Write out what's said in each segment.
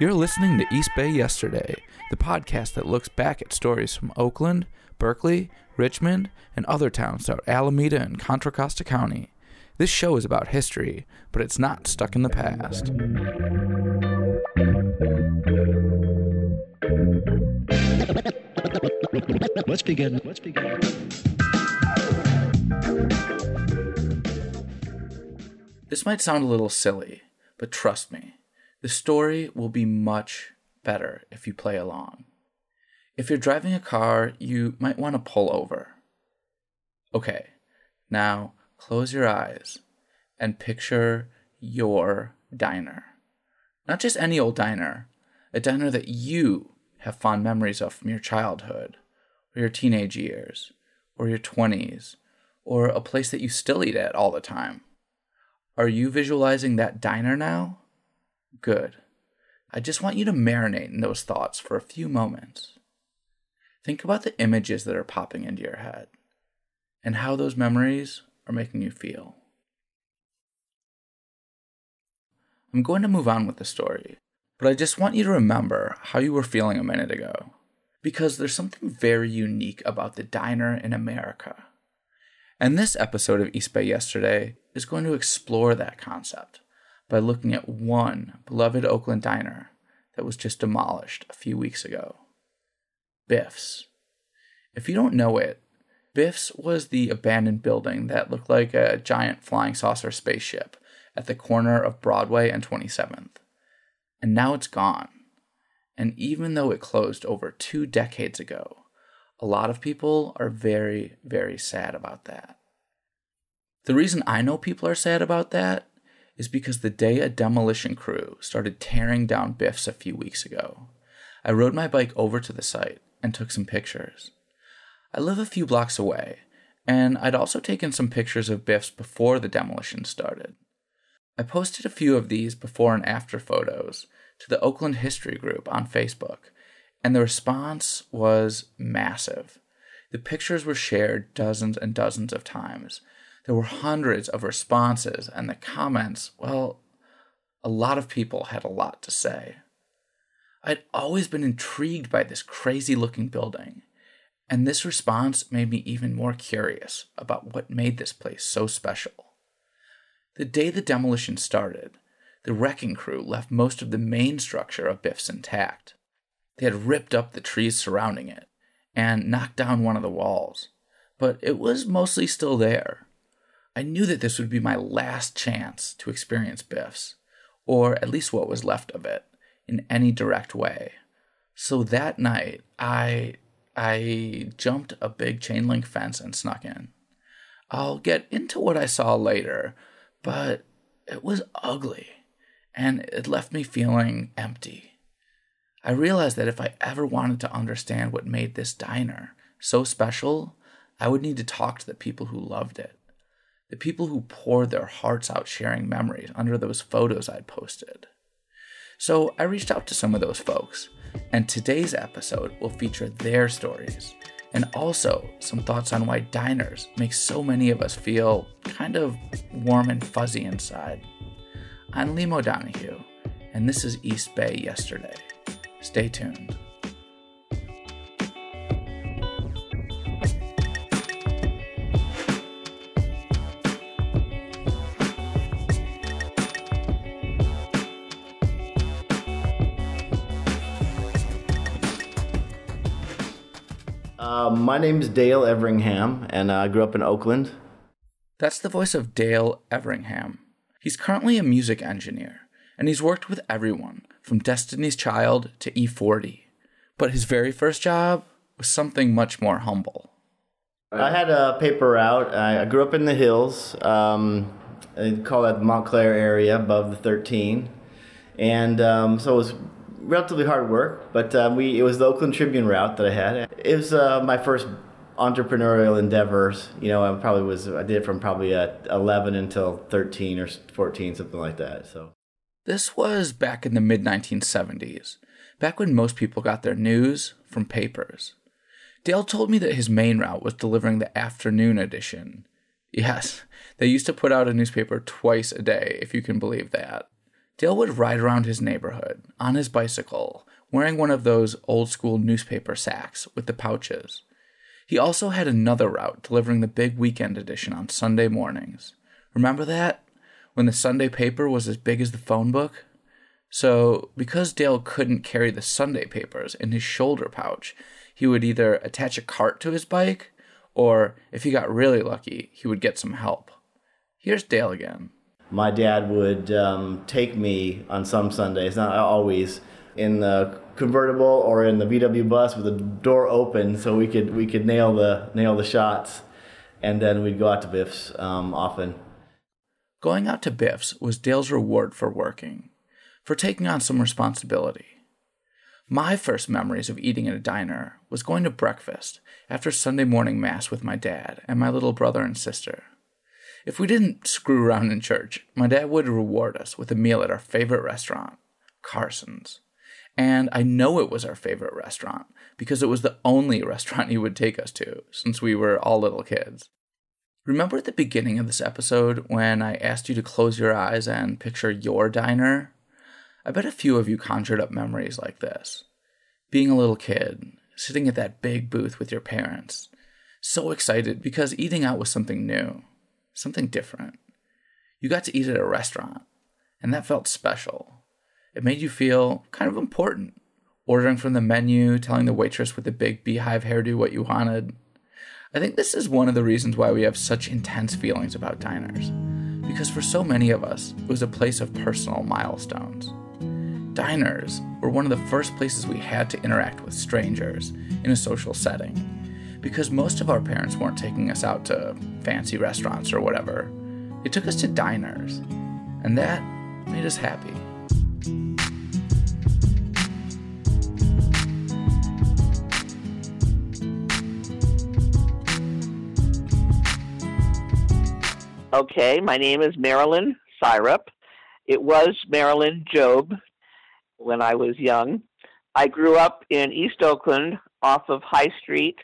You're listening to East Bay Yesterday, the podcast that looks back at stories from Oakland, Berkeley, Richmond, and other towns throughout Alameda and Contra Costa County. This show is about history, but it's not stuck in the past. Let's begin. Let's begin. This might sound a little silly, but trust me, the story will be much better if you play along. If you're driving a car, you might want to pull over. Okay, now close your eyes and picture your diner. Not just any old diner, a diner that you have fond memories of from your childhood, or your teenage years, or your 20s, or a place that you still eat at all the time. Are you visualizing that diner now? Good. I just want you to marinate in those thoughts for a few moments. Think about the images that are popping into your head and how those memories are making you feel. I'm going to move on with the story, but I just want you to remember how you were feeling a minute ago. Because there's something very unique about the diner in America. And this episode of East Bay Yesterday is going to explore that concept by looking at one beloved Oakland diner that was just demolished a few weeks ago Biff's. If you don't know it, Biff's was the abandoned building that looked like a giant flying saucer spaceship at the corner of Broadway and 27th. And now it's gone. And even though it closed over two decades ago, a lot of people are very, very sad about that. The reason I know people are sad about that is because the day a demolition crew started tearing down Biff's a few weeks ago, I rode my bike over to the site and took some pictures. I live a few blocks away, and I'd also taken some pictures of Biff's before the demolition started. I posted a few of these before and after photos to the Oakland History Group on Facebook, and the response was massive. The pictures were shared dozens and dozens of times, there were hundreds of responses, and the comments, well, a lot of people had a lot to say. I'd always been intrigued by this crazy looking building, and this response made me even more curious about what made this place so special. The day the demolition started, the wrecking crew left most of the main structure of Biff's intact. They had ripped up the trees surrounding it and knocked down one of the walls, but it was mostly still there. I knew that this would be my last chance to experience Biff's, or at least what was left of it, in any direct way. So that night, I I jumped a big chain link fence and snuck in. I'll get into what I saw later, but it was ugly, and it left me feeling empty. I realized that if I ever wanted to understand what made this diner so special, I would need to talk to the people who loved it the people who poured their hearts out sharing memories under those photos I'd posted. So I reached out to some of those folks, and today's episode will feature their stories and also some thoughts on why diners make so many of us feel kind of warm and fuzzy inside. I'm Liam O'Donoghue, and this is East Bay Yesterday. Stay tuned. Uh, my name is Dale Everingham, and I grew up in Oakland. That's the voice of Dale Everingham. He's currently a music engineer, and he's worked with everyone from Destiny's Child to E40. But his very first job was something much more humble. I had a paper route. I grew up in the hills. Um, they call that the Montclair area above the 13. And um, so it was relatively hard work, but uh, we it was the Oakland Tribune route that I had. It was uh, my first entrepreneurial endeavors. You know, I probably was I did it from probably at 11 until 13 or 14, something like that. So this was back in the mid 1970s, back when most people got their news from papers. Dale told me that his main route was delivering the afternoon edition. Yes, they used to put out a newspaper twice a day, if you can believe that. Dale would ride around his neighborhood on his bicycle, wearing one of those old school newspaper sacks with the pouches. He also had another route delivering the big weekend edition on Sunday mornings. Remember that? When the Sunday paper was as big as the phone book? So, because Dale couldn't carry the Sunday papers in his shoulder pouch, he would either attach a cart to his bike, or if he got really lucky, he would get some help. Here's Dale again. My dad would um, take me on some Sundays, not always, in the convertible or in the VW bus with the door open, so we could we could nail the nail the shots, and then we'd go out to Biff's um, often. Going out to Biff's was Dale's reward for working, for taking on some responsibility. My first memories of eating at a diner was going to breakfast after Sunday morning mass with my dad and my little brother and sister. If we didn't screw around in church, my dad would reward us with a meal at our favorite restaurant, Carson's. And I know it was our favorite restaurant because it was the only restaurant he would take us to since we were all little kids. Remember at the beginning of this episode when I asked you to close your eyes and picture your diner? I bet a few of you conjured up memories like this. Being a little kid, sitting at that big booth with your parents, so excited because eating out was something new, something different. You got to eat at a restaurant, and that felt special. It made you feel kind of important. Ordering from the menu, telling the waitress with the big beehive hairdo what you wanted. I think this is one of the reasons why we have such intense feelings about diners. Because for so many of us, it was a place of personal milestones. Diners were one of the first places we had to interact with strangers in a social setting. Because most of our parents weren't taking us out to fancy restaurants or whatever, they took us to diners. And that made us happy. Okay, my name is Marilyn Syrup. It was Marilyn Job when I was young. I grew up in East Oakland off of High Street.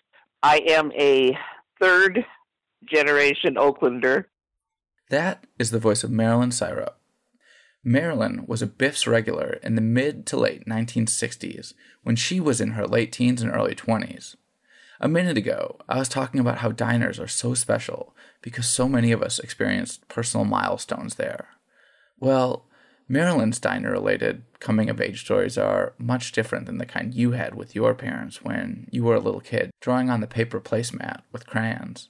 I am a third generation Oaklander. That is the voice of Marilyn Syrup. Marilyn was a Biff's regular in the mid to late 1960s when she was in her late teens and early 20s. A minute ago, I was talking about how diners are so special because so many of us experienced personal milestones there. Well, Marilyn's diner related coming of age stories are much different than the kind you had with your parents when you were a little kid drawing on the paper placemat with crayons.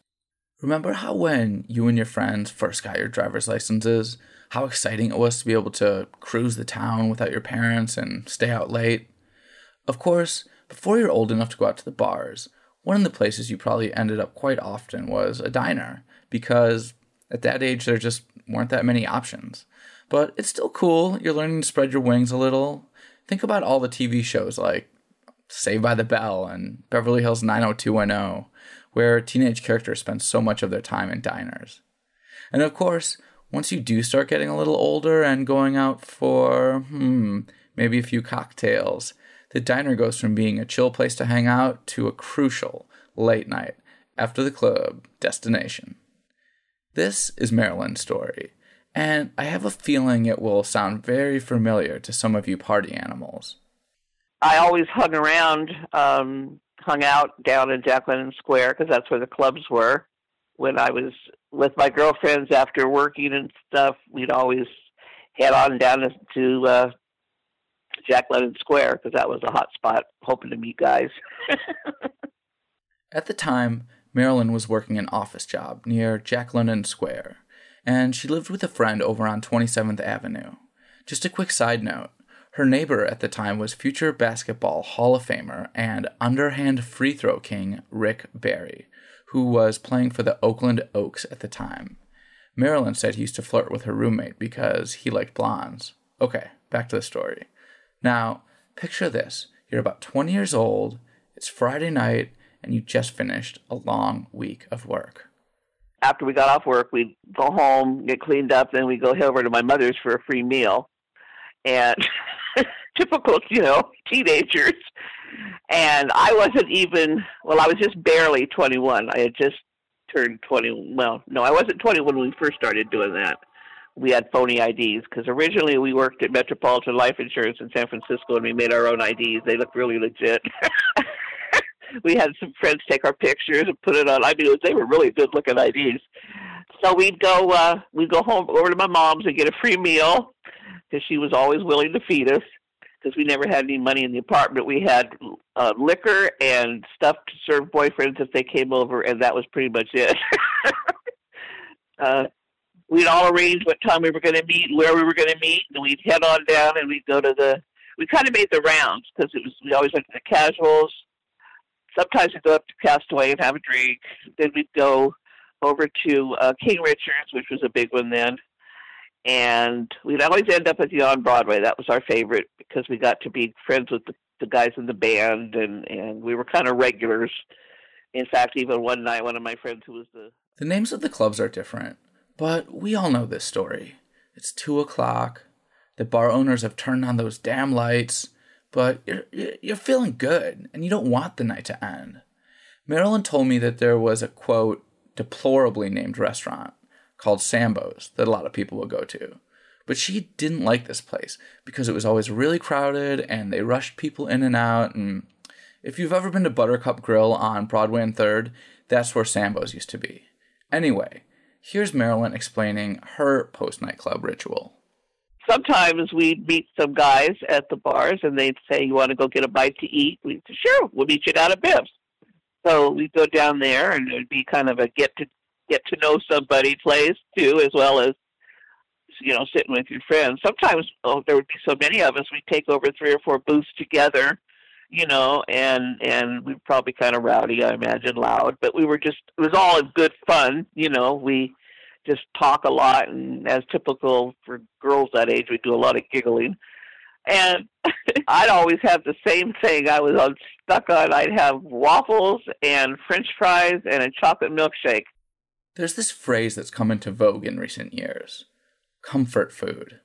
Remember how when you and your friends first got your driver's licenses, how exciting it was to be able to cruise the town without your parents and stay out late? Of course, before you're old enough to go out to the bars, one of the places you probably ended up quite often was a diner, because at that age there just weren't that many options. But it's still cool. You're learning to spread your wings a little. Think about all the TV shows like Saved by the Bell and Beverly Hills 90210, where teenage characters spend so much of their time in diners. And of course, once you do start getting a little older and going out for, hmm, maybe a few cocktails, the diner goes from being a chill place to hang out to a crucial late night after the club destination. This is Marilyn's story, and I have a feeling it will sound very familiar to some of you party animals. I always hung around, um, hung out down in Jack London Square because that's where the clubs were. When I was with my girlfriends after working and stuff, we'd always head on down to uh, Jack London Square because that was a hot spot, hoping to meet guys. At the time, Marilyn was working an office job near Jack London Square, and she lived with a friend over on 27th Avenue. Just a quick side note her neighbor at the time was future basketball Hall of Famer and underhand free throw king Rick Barry, who was playing for the Oakland Oaks at the time. Marilyn said he used to flirt with her roommate because he liked blondes. Okay, back to the story. Now, picture this you're about 20 years old, it's Friday night, and you just finished a long week of work. After we got off work, we'd go home, get cleaned up, then we'd go over to my mother's for a free meal. And typical, you know, teenagers. And I wasn't even, well, I was just barely 21. I had just turned 20. Well, no, I wasn't 20 when we first started doing that. we had phony IDs because originally we worked at Metropolitan Life Insurance in San Francisco and we made our own IDs. They looked really legit. we had some friends take our pictures and put it on. I mean, they were really good looking IDs. So we'd go, uh, we'd go home over to my mom's and get a free meal because she was always willing to feed us because we never had any money in the apartment. We had uh, liquor and stuff to serve boyfriends if they came over, and that was pretty much it. uh, we'd all arrange what time we were going to meet, where we were going to meet, and we'd head on down and we'd go to the. We kind of made the rounds because it was we always went to the casuals. Sometimes we'd go up to Castaway and have a drink. Then we'd go over to uh, King Richard's, which was a big one then and we'd always end up at the on Broadway. That was our favorite because we got to be friends with the, the guys in the band, and and we were kind of regulars. In fact, even one night, one of my friends who was the the names of the clubs are different, but we all know this story. It's two o'clock. The bar owners have turned on those damn lights, but you're you're feeling good, and you don't want the night to end. Marilyn told me that there was a quote deplorably named restaurant called Sambo's that a lot of people will go to. But she didn't like this place because it was always really crowded and they rushed people in and out. And if you've ever been to Buttercup Grill on Broadway and 3rd, that's where Sambo's used to be. Anyway, here's Marilyn explaining her post nightclub ritual. Sometimes we'd meet some guys at the bars and they'd say, You want to go get a bite to eat? We'd say, Sure, we'll meet you down at Biff's. So we'd go down there and it'd be kind of a get to get to know somebody place too, as well as you know sitting with your friends. Sometimes oh, there would be so many of us, we'd take over three or four booths together, you know, and and we would probably kind of rowdy, I imagine, loud, but we were just it was all in good fun, you know. We just talk a lot, and as typical for girls that age, we do a lot of giggling. And I'd always have the same thing. I was on, stuck on. I'd have waffles and French fries and a chocolate milkshake there's this phrase that's come into vogue in recent years comfort food.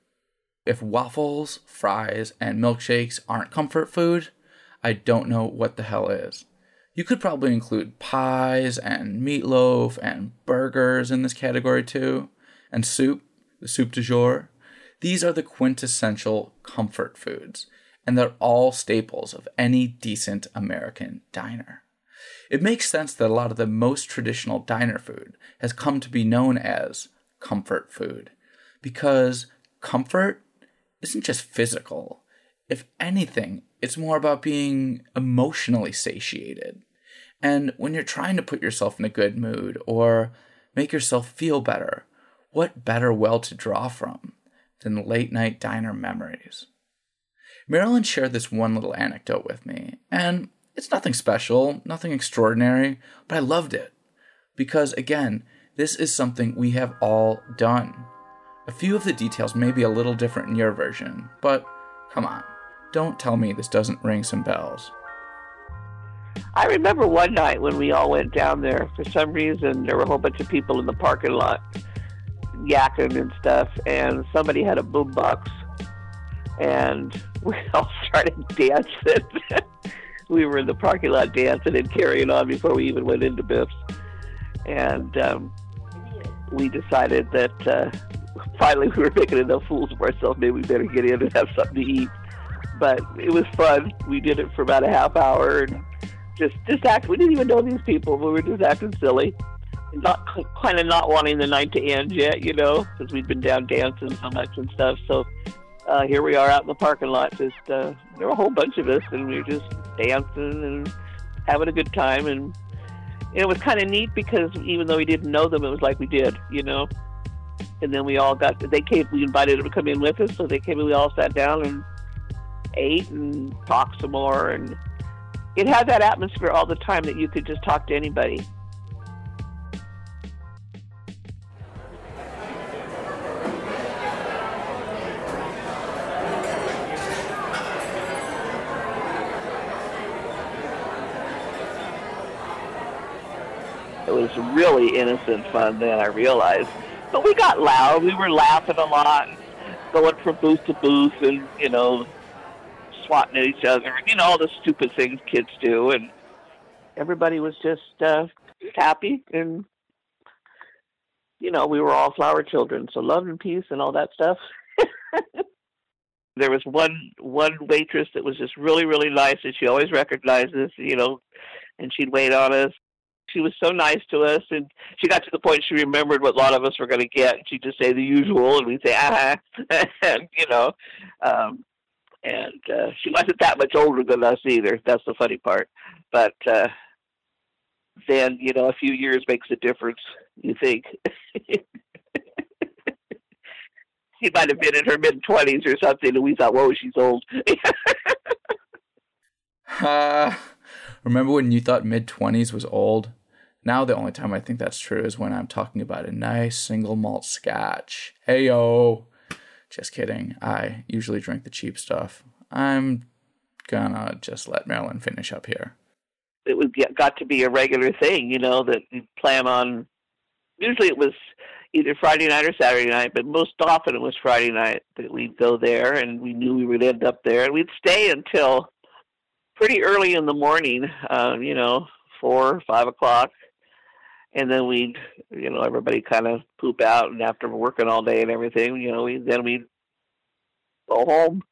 If waffles, fries, and milkshakes aren't comfort food, I don't know what the hell is. You could probably include pies and meatloaf and burgers in this category too, and soup, the soup du jour. These are the quintessential comfort foods, and they're all staples of any decent American diner. It makes sense that a lot of the most traditional diner food has come to be known as comfort food because comfort isn't just physical. If anything, it's more about being emotionally satiated. And when you're trying to put yourself in a good mood or make yourself feel better, what better well to draw from than late night diner memories? Marilyn shared this one little anecdote with me, and it's nothing special, nothing extraordinary, but I loved it. Because again, this is something we have all done. A few of the details may be a little different in your version, but come on, don't tell me this doesn't ring some bells. I remember one night when we all went down there. For some reason, there were a whole bunch of people in the parking lot yakking and stuff, and somebody had a boombox, and we all started dancing. we were in the parking lot dancing and carrying on before we even went into Biff's. And um, we decided that uh, finally we were making enough fools of ourselves. Maybe we better get in and have something to eat. But it was fun. We did it for about a half hour and just just act. We didn't even know these people. We were just acting silly, not kind of not wanting the night to end yet, you know, because we'd been down dancing so much and stuff. So uh, here we are out in the parking lot. Just uh, there were a whole bunch of us, and we were just dancing and having a good time. And it was kind of neat because even though we didn't know them, it was like we did, you know. And then we all got they came. We invited them to come in with us, so they came and we all sat down and ate and talked some more. And it had that atmosphere all the time that you could just talk to anybody. It was really innocent fun then, I realized. But we got loud. We were laughing a lot, going from booth to booth and, you know, swatting at each other. You know, all the stupid things kids do. And everybody was just uh, happy and you know, we were all flower children, so love and peace and all that stuff. there was one one waitress that was just really really nice and she always recognized us you know and she'd wait on us she was so nice to us and she got to the point she remembered what a lot of us were going to get and she'd just say the usual and we'd say ah and you know um and uh she wasn't that much older than us either that's the funny part but uh then you know a few years makes a difference you think she might have been in her mid twenties or something, and we thought, "Whoa, she's old." uh, remember when you thought mid twenties was old? Now the only time I think that's true is when I'm talking about a nice single malt scotch. Hey yo, just kidding. I usually drink the cheap stuff. I'm gonna just let Marilyn finish up here. It was got to be a regular thing, you know, that you plan on. Usually it was either Friday night or Saturday night, but most often it was Friday night that we'd go there, and we knew we would end up there, and we'd stay until pretty early in the morning, uh, you know, four, or five o'clock, and then we'd, you know, everybody kind of poop out, and after working all day and everything, you know, we then we'd go home.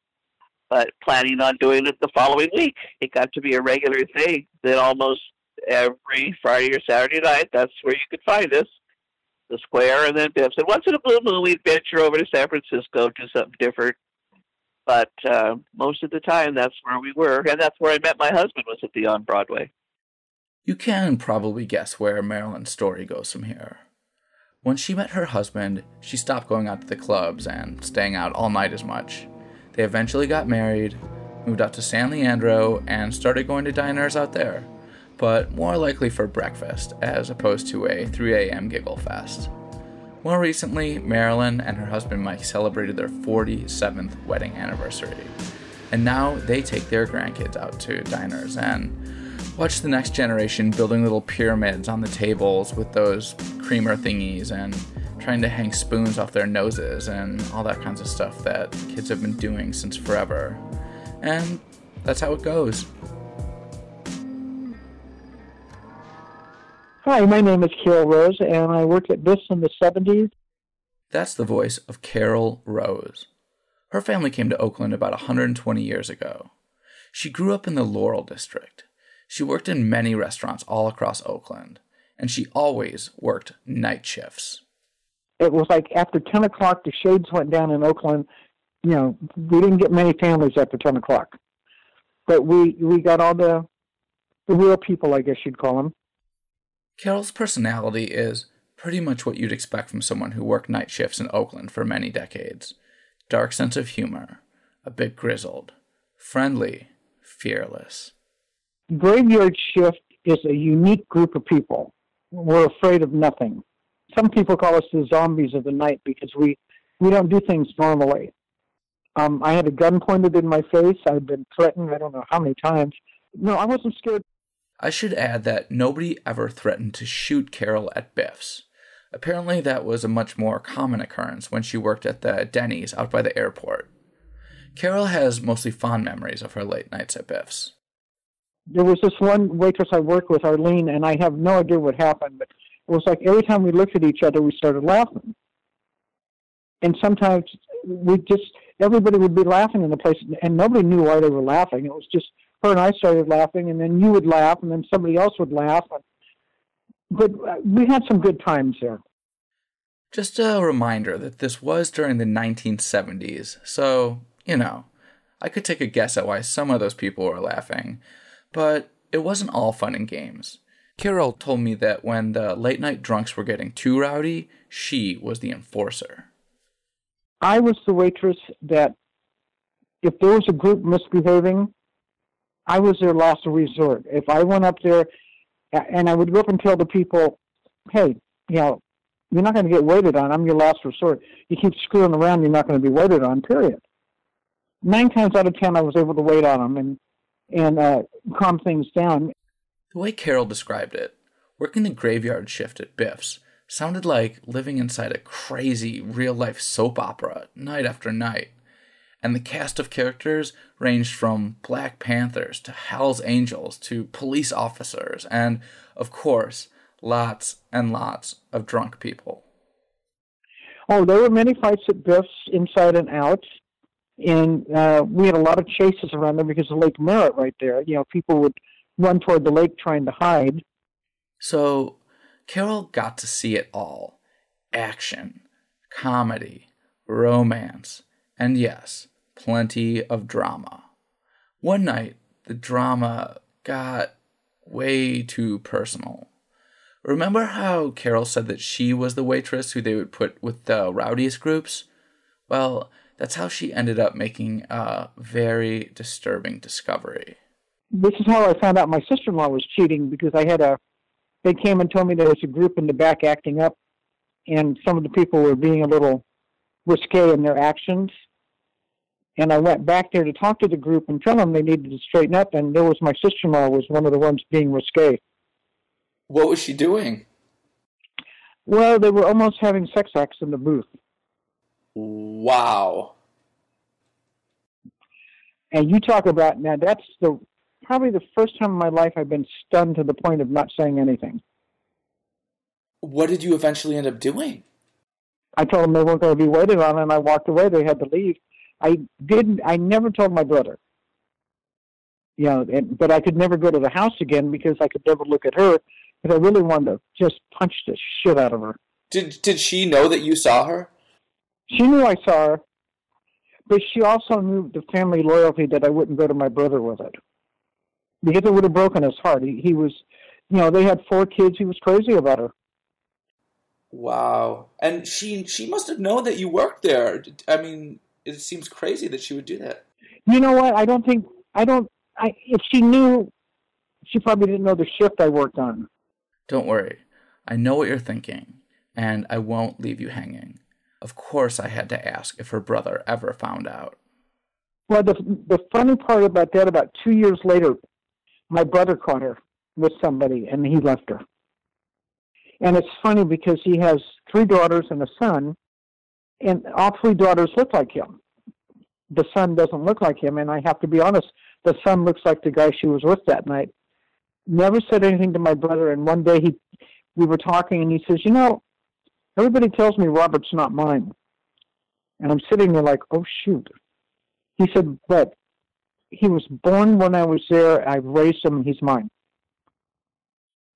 But planning on doing it the following week, it got to be a regular thing that almost every Friday or Saturday night, that's where you could find us the square, and then Biff said, once in a blue moon, we'd venture over to San Francisco, do something different. But uh, most of the time, that's where we were, and that's where I met my husband. Was at the on Broadway. You can probably guess where Marilyn's story goes from here. When she met her husband, she stopped going out to the clubs and staying out all night as much. They eventually got married, moved out to San Leandro, and started going to diners out there but more likely for breakfast as opposed to a 3 a.m. giggle fest. More recently, Marilyn and her husband Mike celebrated their 47th wedding anniversary, and now they take their grandkids out to diners and watch the next generation building little pyramids on the tables with those creamer thingies and trying to hang spoons off their noses and all that kinds of stuff that kids have been doing since forever. And that's how it goes. Hi, my name is Carol Rose, and I worked at Biff's in the 70s. That's the voice of Carol Rose. Her family came to Oakland about 120 years ago. She grew up in the Laurel District. She worked in many restaurants all across Oakland, and she always worked night shifts. It was like after 10 o'clock, the shades went down in Oakland. You know, we didn't get many families after 10 o'clock. But we, we got all the, the real people, I guess you'd call them Carol's personality is pretty much what you'd expect from someone who worked night shifts in Oakland for many decades. Dark sense of humor, a bit grizzled, friendly, fearless. Graveyard shift is a unique group of people. We're afraid of nothing. Some people call us the zombies of the night because we, we don't do things normally. Um, I had a gun pointed in my face. I've been threatened I don't know how many times. No, I wasn't scared I should add that nobody ever threatened to shoot Carol at Biff's. Apparently, that was a much more common occurrence when she worked at the Denny's out by the airport. Carol has mostly fond memories of her late nights at Biff's. There was this one waitress I worked with, Arlene, and I have no idea what happened, but it was like every time we looked at each other, we started laughing. And sometimes we just, everybody would be laughing in the place, and nobody knew why they were laughing. It was just her and I started laughing, and then you would laugh, and then somebody else would laugh. But uh, we had some good times there. Just a reminder that this was during the 1970s, so, you know, I could take a guess at why some of those people were laughing, but it wasn't all fun and games. Carol told me that when the late night drunks were getting too rowdy, she was the enforcer. I was the waitress that if there was a group misbehaving, I was their last resort. If I went up there, and I would go up and tell the people, "Hey, you know, you're not going to get waited on. I'm your last resort. You keep screwing around, you're not going to be waited on. Period." Nine times out of ten, I was able to wait on them and and uh, calm things down. The way Carol described it, working the graveyard shift at Biff's sounded like living inside a crazy real life soap opera night after night and the cast of characters ranged from Black Panthers to Hell's Angels to police officers, and, of course, lots and lots of drunk people. Oh, there were many fights at Biff's inside and out, and uh, we had a lot of chases around there because of Lake Merritt right there. You know, people would run toward the lake trying to hide. So, Carol got to see it all action, comedy, romance, and yes, plenty of drama. One night, the drama got way too personal. Remember how Carol said that she was the waitress who they would put with the rowdiest groups? Well, that's how she ended up making a very disturbing discovery. This is how I found out my sister in law was cheating because I had a. They came and told me there was a group in the back acting up, and some of the people were being a little risque in their actions. And I went back there to talk to the group and tell them they needed to straighten up. And there was my sister-in-law was one of the ones being risque. What was she doing? Well, they were almost having sex acts in the booth. Wow. And you talk about now that's the probably the first time in my life I've been stunned to the point of not saying anything. What did you eventually end up doing? I told them they weren't going to be waited on, and I walked away. They had to leave. I didn't. I never told my brother. You know, and, but I could never go to the house again because I could never look at her. Because I really wanted to just punch the shit out of her. Did Did she know that you saw her? She knew I saw her, but she also knew the family loyalty that I wouldn't go to my brother with it because it would have broken his heart. He, he was, you know, they had four kids. He was crazy about her. Wow. And she she must have known that you worked there. I mean, it seems crazy that she would do that. You know what? I don't think I don't. I if she knew, she probably didn't know the shift I worked on. Don't worry. I know what you're thinking, and I won't leave you hanging. Of course, I had to ask if her brother ever found out. Well, the the funny part about that, about two years later, my brother caught her with somebody, and he left her. And it's funny because he has three daughters and a son, and all three daughters look like him. The son doesn't look like him, and I have to be honest, the son looks like the guy she was with that night. Never said anything to my brother, and one day he, we were talking, and he says, "You know, everybody tells me Robert's not mine," and I'm sitting there like, "Oh shoot." He said, "But he was born when I was there. I raised him, he's mine."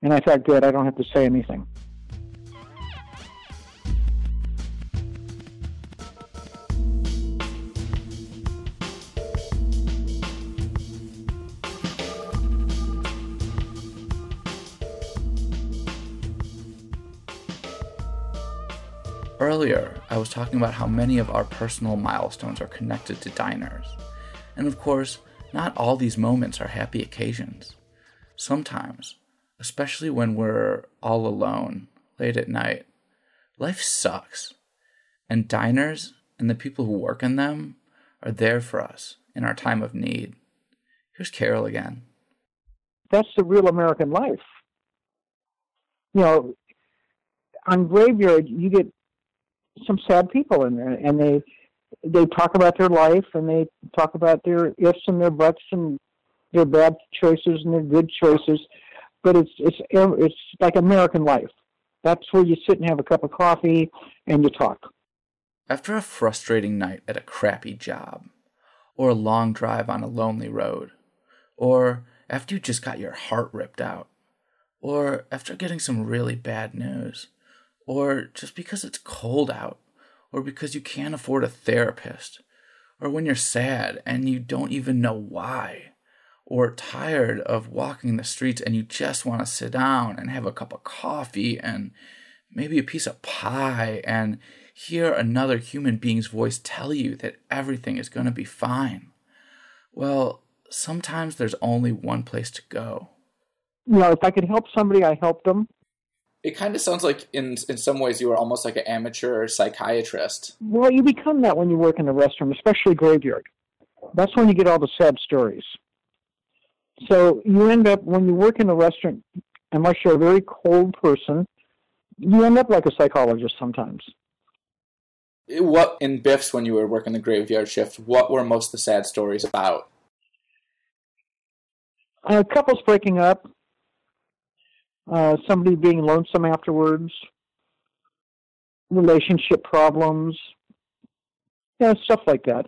And I thought, good, I don't have to say anything. Earlier, I was talking about how many of our personal milestones are connected to diners. And of course, not all these moments are happy occasions. Sometimes, especially when we're all alone late at night, life sucks. And diners and the people who work in them are there for us in our time of need. Here's Carol again. That's the real American life. You know, on Graveyard, you get some sad people in there, and they they talk about their life, and they talk about their ifs and their buts, and their bad choices and their good choices. But it's it's it's like American life. That's where you sit and have a cup of coffee and you talk. After a frustrating night at a crappy job, or a long drive on a lonely road, or after you just got your heart ripped out, or after getting some really bad news, or just because it's cold out, or because you can't afford a therapist, or when you're sad and you don't even know why, or tired of walking the streets and you just want to sit down and have a cup of coffee and maybe a piece of pie and hear another human being's voice tell you that everything is going to be fine. Well, sometimes there's only one place to go. You know, if I could help somebody, I help them. It kind of sounds like, in in some ways, you were almost like an amateur psychiatrist. Well, you become that when you work in a restaurant, especially graveyard. That's when you get all the sad stories. So you end up when you work in a restaurant, unless you're a very cold person, you end up like a psychologist sometimes. What in Biff's when you were working the graveyard shift? What were most of the sad stories about? Uh, couples breaking up, uh, somebody being lonesome afterwards, relationship problems, yeah, stuff like that.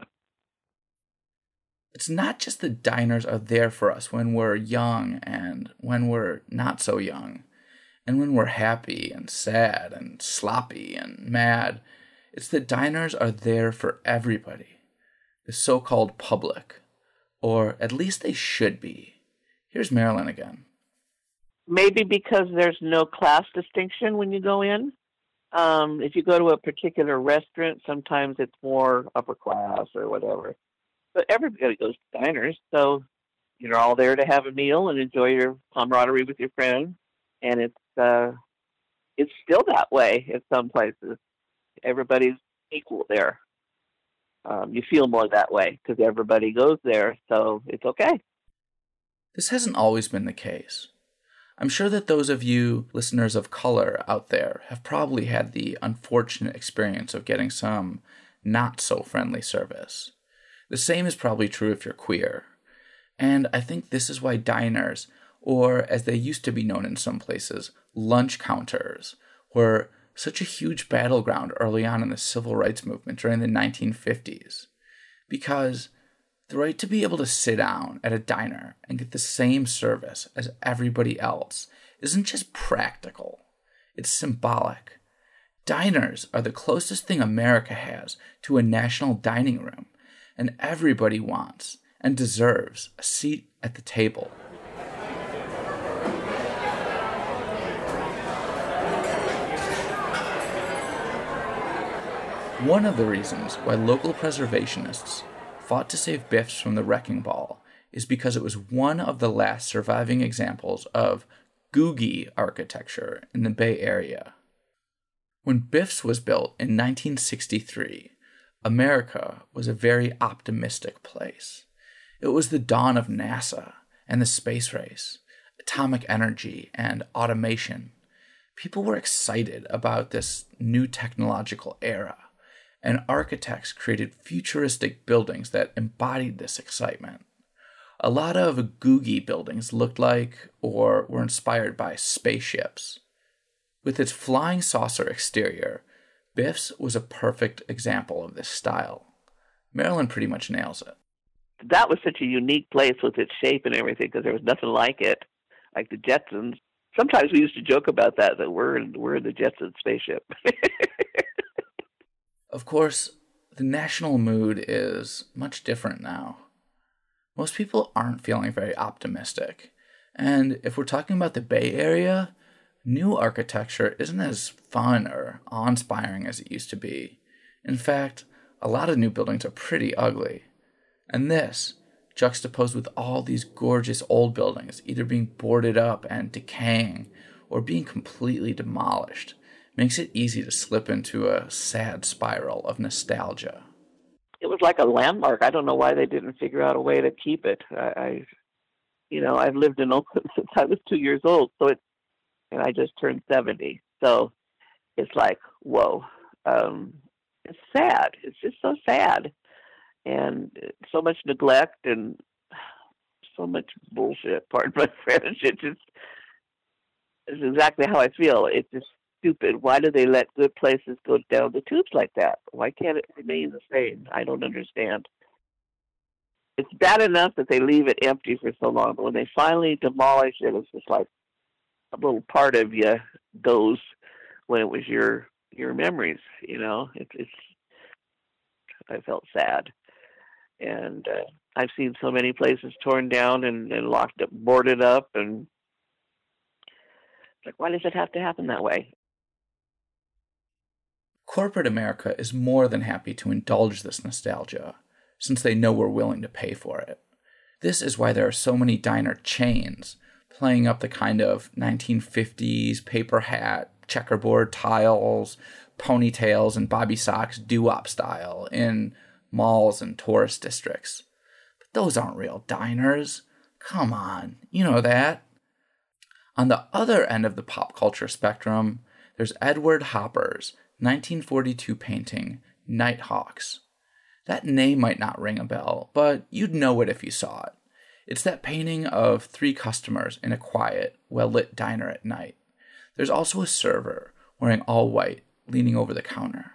It's not just that diners are there for us when we're young and when we're not so young, and when we're happy and sad and sloppy and mad. It's that diners are there for everybody, the so called public, or at least they should be. Here's Marilyn again. Maybe because there's no class distinction when you go in. Um, if you go to a particular restaurant, sometimes it's more upper class or whatever. But everybody goes to diners, so you're all there to have a meal and enjoy your camaraderie with your friends. And it's uh, it's still that way in some places. Everybody's equal there. Um, you feel more that way because everybody goes there, so it's okay. This hasn't always been the case. I'm sure that those of you listeners of color out there have probably had the unfortunate experience of getting some not so friendly service. The same is probably true if you're queer. And I think this is why diners, or as they used to be known in some places, lunch counters, were such a huge battleground early on in the civil rights movement during the 1950s. Because the right to be able to sit down at a diner and get the same service as everybody else isn't just practical, it's symbolic. Diners are the closest thing America has to a national dining room, and everybody wants and deserves a seat at the table. One of the reasons why local preservationists fought to save Biff's from the wrecking ball is because it was one of the last surviving examples of Googie architecture in the Bay Area. When Biff's was built in 1963, America was a very optimistic place. It was the dawn of NASA and the space race, atomic energy, and automation. People were excited about this new technological era and architects created futuristic buildings that embodied this excitement. A lot of Googie buildings looked like or were inspired by spaceships. With its flying saucer exterior, Biff's was a perfect example of this style. Marilyn pretty much nails it. That was such a unique place with its shape and everything because there was nothing like it, like the Jetsons. Sometimes we used to joke about that that we're in, we're in the Jetson spaceship. Of course, the national mood is much different now. Most people aren't feeling very optimistic. And if we're talking about the Bay Area, new architecture isn't as fun or awe inspiring as it used to be. In fact, a lot of new buildings are pretty ugly. And this, juxtaposed with all these gorgeous old buildings either being boarded up and decaying or being completely demolished, makes it easy to slip into a sad spiral of nostalgia. It was like a landmark. I don't know why they didn't figure out a way to keep it. I, I you know, I've lived in Oakland since I was two years old, so it's, and I just turned 70. So it's like, whoa. Um, it's sad. It's just so sad. And so much neglect and so much bullshit, pardon my French. It just, it's exactly how I feel. It just stupid. Why do they let good places go down the tubes like that? Why can't it remain the same? I don't understand. It's bad enough that they leave it empty for so long, but when they finally demolish it, it's just like a little part of you goes when it was your your memories. You know, it's it's. I felt sad, and uh, I've seen so many places torn down and, and locked up, boarded up, and like, why does it have to happen that way? Corporate America is more than happy to indulge this nostalgia, since they know we're willing to pay for it. This is why there are so many diner chains playing up the kind of 1950s paper hat, checkerboard tiles, ponytails, and bobby socks doo wop style in malls and tourist districts. But those aren't real diners. Come on, you know that. On the other end of the pop culture spectrum, there's Edward Hopper's 1942 painting, Nighthawks. That name might not ring a bell, but you'd know it if you saw it. It's that painting of three customers in a quiet, well lit diner at night. There's also a server wearing all white, leaning over the counter.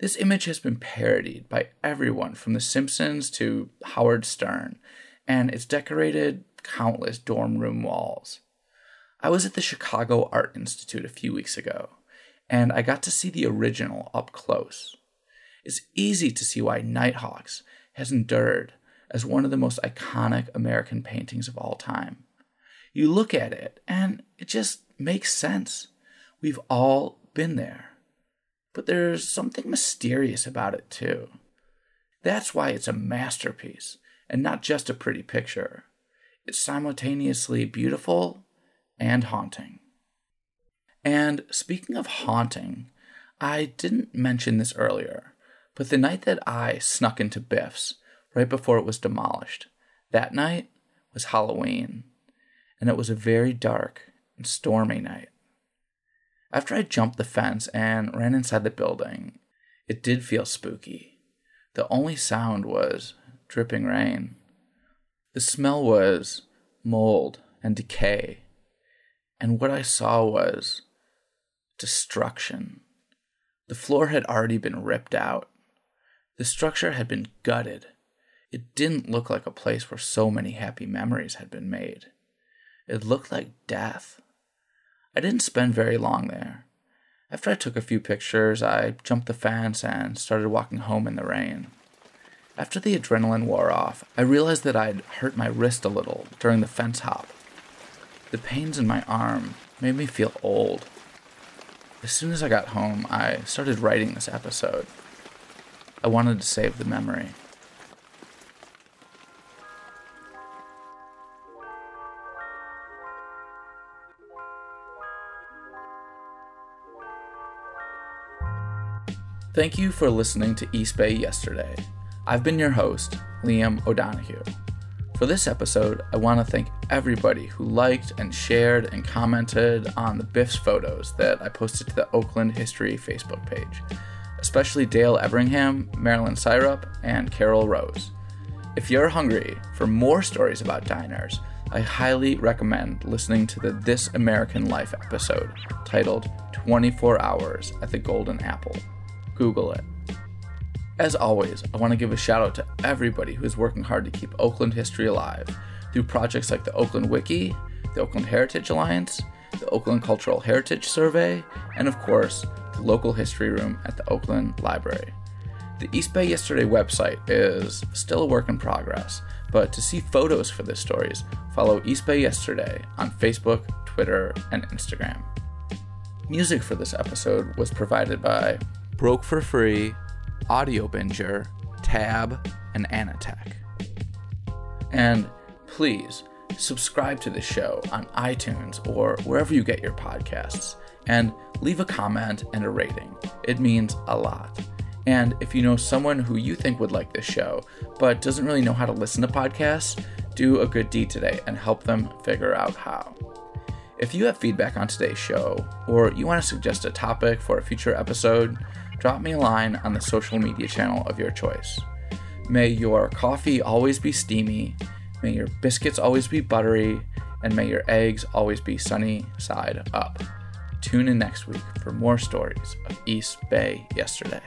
This image has been parodied by everyone from The Simpsons to Howard Stern, and it's decorated countless dorm room walls. I was at the Chicago Art Institute a few weeks ago, and I got to see the original up close. It's easy to see why Nighthawks has endured as one of the most iconic American paintings of all time. You look at it, and it just makes sense. We've all been there. But there's something mysterious about it, too. That's why it's a masterpiece and not just a pretty picture. It's simultaneously beautiful and haunting. And speaking of haunting, I didn't mention this earlier, but the night that I snuck into Biff's right before it was demolished, that night was Halloween, and it was a very dark and stormy night. After I jumped the fence and ran inside the building, it did feel spooky. The only sound was dripping rain. The smell was mold and decay, and what I saw was destruction. The floor had already been ripped out. The structure had been gutted. It didn't look like a place where so many happy memories had been made. It looked like death. I didn't spend very long there. After I took a few pictures, I jumped the fence and started walking home in the rain. After the adrenaline wore off, I realized that I'd hurt my wrist a little during the fence hop. The pains in my arm made me feel old. As soon as I got home, I started writing this episode. I wanted to save the memory. Thank you for listening to East Bay Yesterday. I've been your host, Liam O'Donoghue. For this episode, I want to thank everybody who liked and shared and commented on the Biff's photos that I posted to the Oakland History Facebook page, especially Dale Everingham, Marilyn Syrup, and Carol Rose. If you're hungry for more stories about diners, I highly recommend listening to the This American Life episode titled 24 Hours at the Golden Apple. Google it. As always, I want to give a shout out to everybody who is working hard to keep Oakland history alive through projects like the Oakland Wiki, the Oakland Heritage Alliance, the Oakland Cultural Heritage Survey, and of course, the local history room at the Oakland Library. The East Bay Yesterday website is still a work in progress, but to see photos for the stories, follow East Bay Yesterday on Facebook, Twitter, and Instagram. Music for this episode was provided by Broke for Free, Audiobinger, Tab, and Anitek. And please subscribe to the show on iTunes or wherever you get your podcasts and leave a comment and a rating. It means a lot. And if you know someone who you think would like this show but doesn't really know how to listen to podcasts, do a good deed today and help them figure out how. If you have feedback on today's show or you want to suggest a topic for a future episode, drop me a line on the social media channel of your choice. May your coffee always be steamy, may your biscuits always be buttery, and may your eggs always be sunny side up. Tune in next week for more stories of East Bay yesterday.